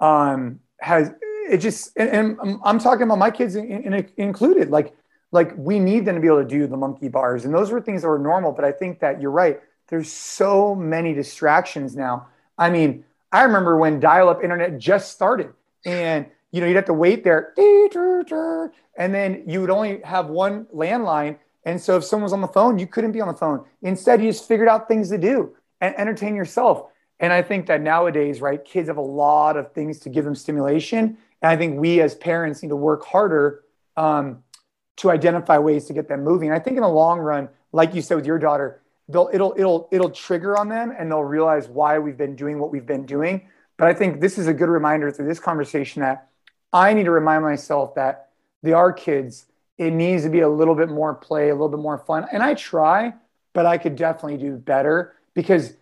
um, has it just. And, and, I'm talking about my kids in, in, included. Like like we need them to be able to do the monkey bars, and those were things that were normal. But I think that you're right. There's so many distractions now. I mean, I remember when dial-up internet just started, and you know you'd have to wait there, and then you would only have one landline and so if someone was on the phone, you couldn't be on the phone. Instead, you just figured out things to do and entertain yourself. And I think that nowadays, right, kids have a lot of things to give them stimulation. And I think we as parents need to work harder um, to identify ways to get them moving. And I think in the long run, like you said with your daughter, they'll it'll it'll it'll trigger on them and they'll realize why we've been doing what we've been doing. But I think this is a good reminder through this conversation that I need to remind myself that they are kids it needs to be a little bit more play, a little bit more fun. And I try, but I could definitely do better because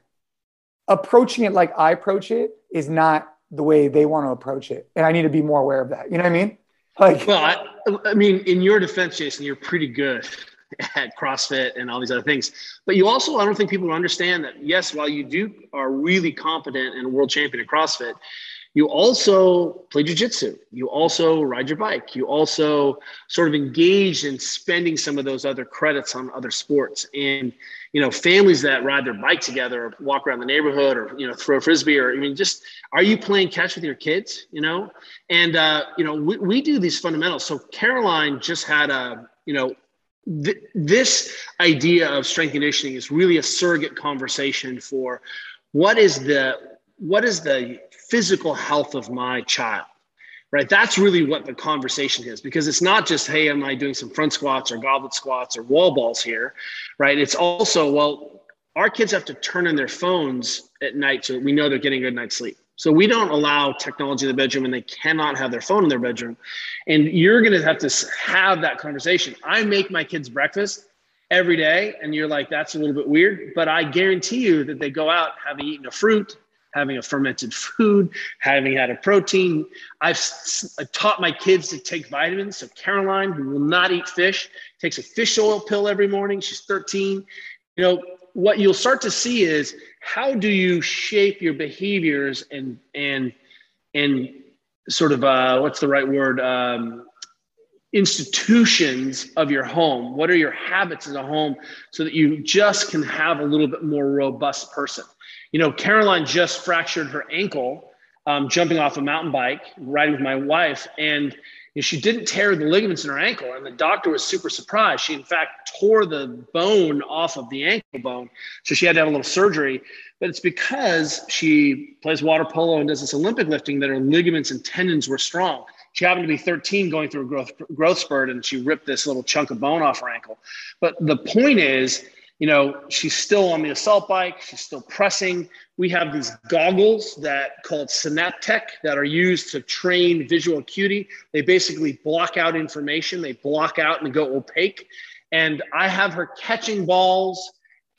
approaching it like I approach it is not the way they want to approach it. And I need to be more aware of that. You know what I mean? Like, well, I, I mean, in your defense, Jason, you're pretty good at CrossFit and all these other things. But you also, I don't think people understand that, yes, while you do are really competent and a world champion at CrossFit, you also play jujitsu. You also ride your bike. You also sort of engage in spending some of those other credits on other sports. And you know, families that ride their bike together, or walk around the neighborhood, or you know, throw frisbee, or I mean, just are you playing catch with your kids? You know, and uh, you know, we, we do these fundamentals. So Caroline just had a you know th- this idea of strength conditioning is really a surrogate conversation for what is the what is the physical health of my child right? That's really what the conversation is because it's not just hey am i doing some front squats or goblet squats or wall balls here right? It's also well our kids have to turn in their phones at night so we know they're getting a good night's sleep. So we don't allow technology in the bedroom and they cannot have their phone in their bedroom. And you're going to have to have that conversation. I make my kids breakfast every day and you're like that's a little bit weird but i guarantee you that they go out having eaten a fruit having a fermented food, having had a protein. I've, taught my kids to take vitamins. So Caroline, who will not eat fish, takes a fish oil pill every morning. She's 13. You know, what you'll start to see is how do you shape your behaviors and and and sort of uh, what's the right word um, institutions of your home what are your habits as a home so that you just can have a little bit more robust person you know, Caroline just fractured her ankle um, jumping off a mountain bike, riding with my wife, and you know, she didn't tear the ligaments in her ankle. And the doctor was super surprised. She, in fact, tore the bone off of the ankle bone. So she had to have a little surgery. But it's because she plays water polo and does this Olympic lifting that her ligaments and tendons were strong. She happened to be 13 going through a growth, growth spurt and she ripped this little chunk of bone off her ankle. But the point is, you know, she's still on the assault bike. She's still pressing. We have these goggles that called Senaptec that are used to train visual acuity. They basically block out information. They block out and go opaque. And I have her catching balls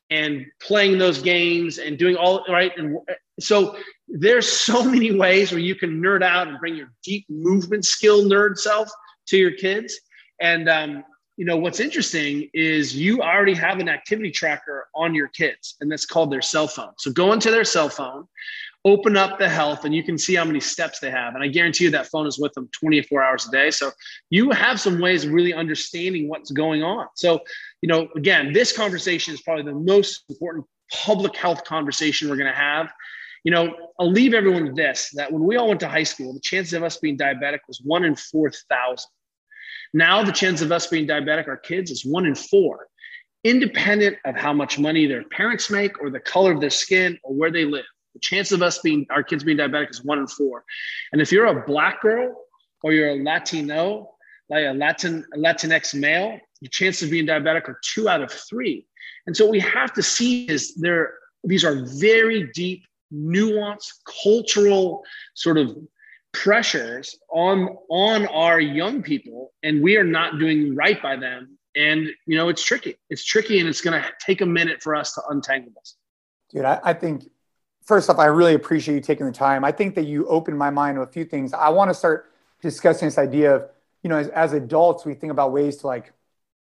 and playing those games and doing all right. And so there's so many ways where you can nerd out and bring your deep movement skill nerd self to your kids. And um, you know what's interesting is you already have an activity tracker on your kids and that's called their cell phone. So go into their cell phone open up the health and you can see how many steps they have. And i guarantee you that phone is with them 24 hours a day. So you have some ways of really understanding what's going on. So you know again this conversation is probably the most important public health conversation we're going to have. You know i'll leave everyone with this that when we all went to high school the chances of us being diabetic was one in 4000 now, the chance of us being diabetic, our kids, is one in four, independent of how much money their parents make or the color of their skin or where they live. The chance of us being, our kids being diabetic is one in four. And if you're a black girl or you're a Latino, like a Latin, Latinx male, your chances of being diabetic are two out of three. And so we have to see is there, these are very deep, nuanced, cultural sort of pressures on on our young people and we are not doing right by them and you know it's tricky it's tricky and it's going to take a minute for us to untangle this dude I, I, think first off i really appreciate you taking the time i think that you opened my mind to a few things i want to start discussing this idea of you know as, as adults we think about ways to like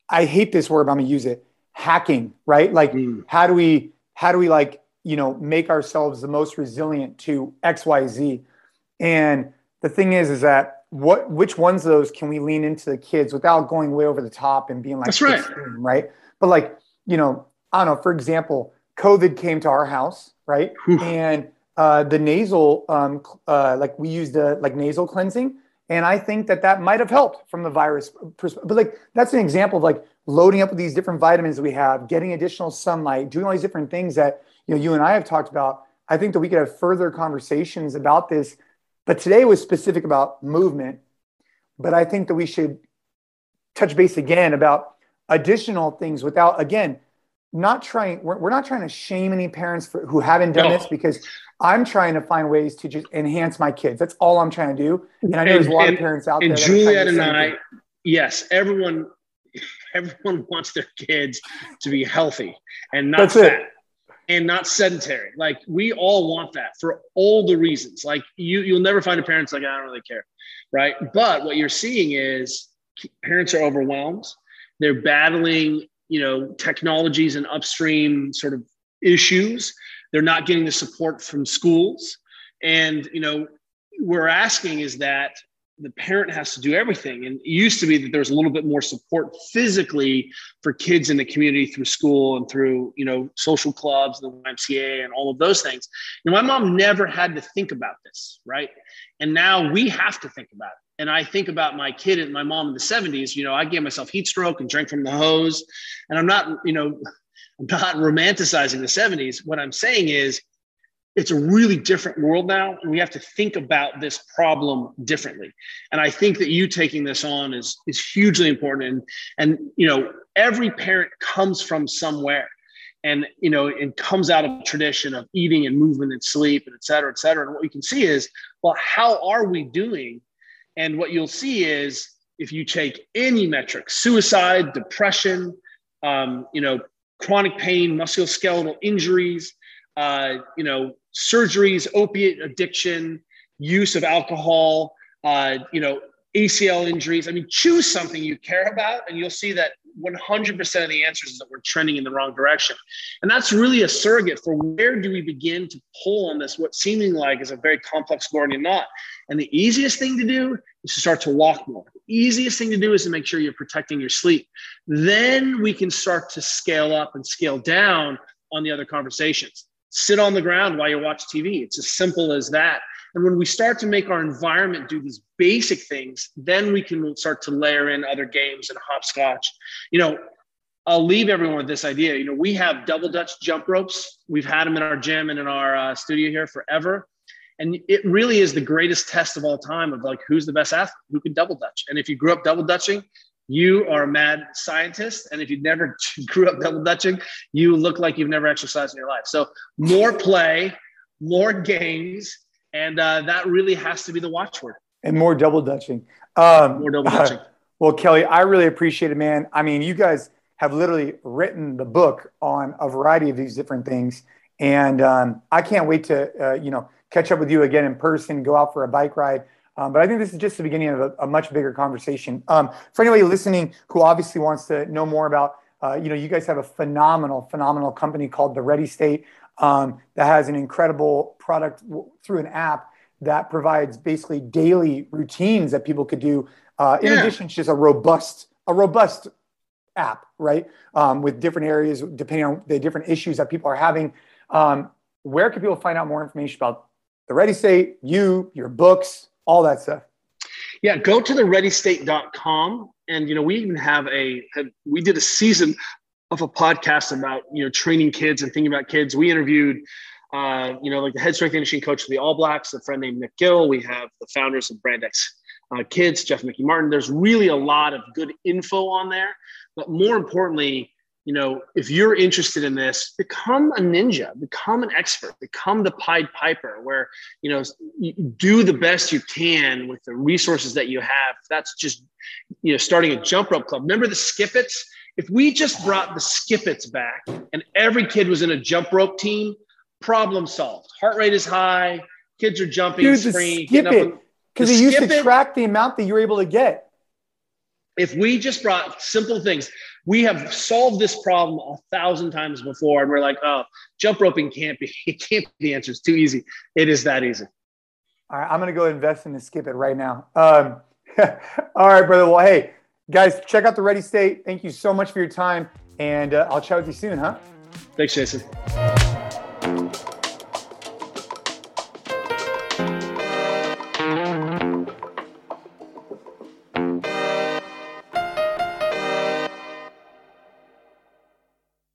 i hate this word but i'm going to use it hacking, right? Like mm. how do we how do we like, you know, make ourselves the most resilient to XYZ? And the thing is is that what which ones of those can we lean into the kids without going way over the top and being like That's right. right? But like, you know, I don't know, for example, COVID came to our house, right? and uh, the nasal, um, uh, like we used uh, like nasal cleansing, and I think that that might have helped from the virus perspective. But like that's an example of like loading up with these different vitamins we have, getting additional sunlight, doing all these different things that you know you and I have talked about. I think that we could have further conversations about this. But today was specific about movement. But I think that we should touch base again about additional things without again not trying we're, we're not trying to shame any parents for, who haven't done no. this because i'm trying to find ways to just enhance my kids that's all i'm trying to do and i know and, there's a lot and, of parents out there. and there juliet and i thing. yes everyone everyone wants their kids to be healthy and not that's fat it. And not sedentary. Like we all want that for all the reasons. Like you you'll never find a parent's like i don't really care right? But what you're seeing is parents are overwhelmed. They're battling you know technologies and upstream sort of issues. They're not getting the support from schools. And you know we're asking is that the parent has to do everything and it used to be that there was a little bit more support physically for kids in the community through school and through you know social clubs the ymca and all of those things and my mom never had to think about this right and now we have to think about it and I think about my kid and my mom in the 70s, you know, I gave myself heat stroke and drank from the hose. And I'm not, you know, I'm not romanticizing the 70s. What I'm saying is it's a really different world now. And we have to think about this problem differently. And I think that you taking this on is, is hugely important. And, and, you know, every parent comes from somewhere and you know it comes out of tradition of eating and movement and sleep and et cetera et cetera and what we can see is well how are we doing and what you'll see is if you take any metric, suicide, depression, um, you know, chronic pain, musculoskeletal injuries, uh, you know, surgeries, opiate addiction, use of alcohol, uh, you know, ACL injuries. I mean, choose something you care about, and you'll see that 100% of the answers is that we're trending in the wrong direction. And that's really a surrogate for where do we begin to pull on this, what seeming like is a very complex Gordian knot. And the easiest thing to do is to start to walk more. The easiest thing to do is to make sure you're protecting your sleep. Then we can start to scale up and scale down on the other conversations. Sit on the ground while you watch TV. It's as simple as that. And when we start to make our environment do these basic things, then we can start to layer in other games and hopscotch. You know, I'll leave everyone with this idea. You know, we have double Dutch jump ropes. We've had them in our gym and in our uh, studio here forever. And it really is the greatest test of all time of like who's the best athlete, who can double Dutch. And if you grew up double Dutching, you are a mad scientist. And if you never grew up double Dutching, you look like you've never exercised in your life. So more play, more games, and uh, that really has to be the watchword. And more double Dutching. Um, more double Dutching. Uh, well, Kelly, I really appreciate it, man. I mean, you guys have literally written the book on a variety of these different things. And um, I can't wait to, uh, you know, catch up with you again in person, go out for a bike ride. Um, but I think this is just the beginning of a, a much bigger conversation. Um, for anybody listening who obviously wants to know more about, uh, you know, you guys have a phenomenal, phenomenal company called The Ready State um, that has an incredible product w- through an app that provides basically daily routines that people could do. Uh, in yeah. addition to just a robust, a robust app, right? Um, with different areas depending on the different issues that people are having. Um, where can people find out more information about the Ready State, you, your books, all that stuff? Yeah, go to the readystate.com. And, you know, we even have a, we did a season of a podcast about, you know, training kids and thinking about kids. We interviewed, uh, you know, like the head strength and conditioning coach of the All Blacks, a friend named Nic Gill. We have the founders of Brand X uh, Kids, Jeff Mikki Martin. There's really a lot of good info on there. But more importantly, you know, if you're interested in this, become a ninja, become an expert, become the Pied Piper, where, you know, you do the best you can with the resources that you have. That's just, you know, starting a jump rope club. Remember the Skip-Its? If we just brought the Skip-Its back and every kid was in a jump rope team, problem solved. Heart rate is high, kids are jumping, Dude, spring, skip it. Because it used to track the amount that you're able to get. If we just brought simple things, we have solved this problem a thousand times before, and we're like, oh, jump roping can't be it can't be the answer. It's too easy. It is that easy. All right, I'm gonna go invest in the skip it right now. Um, all right, brother. Well, hey, guys, check out the Ready State. Thank you so much for your time, and uh, I'll chat with you soon, huh? Thanks, Jason.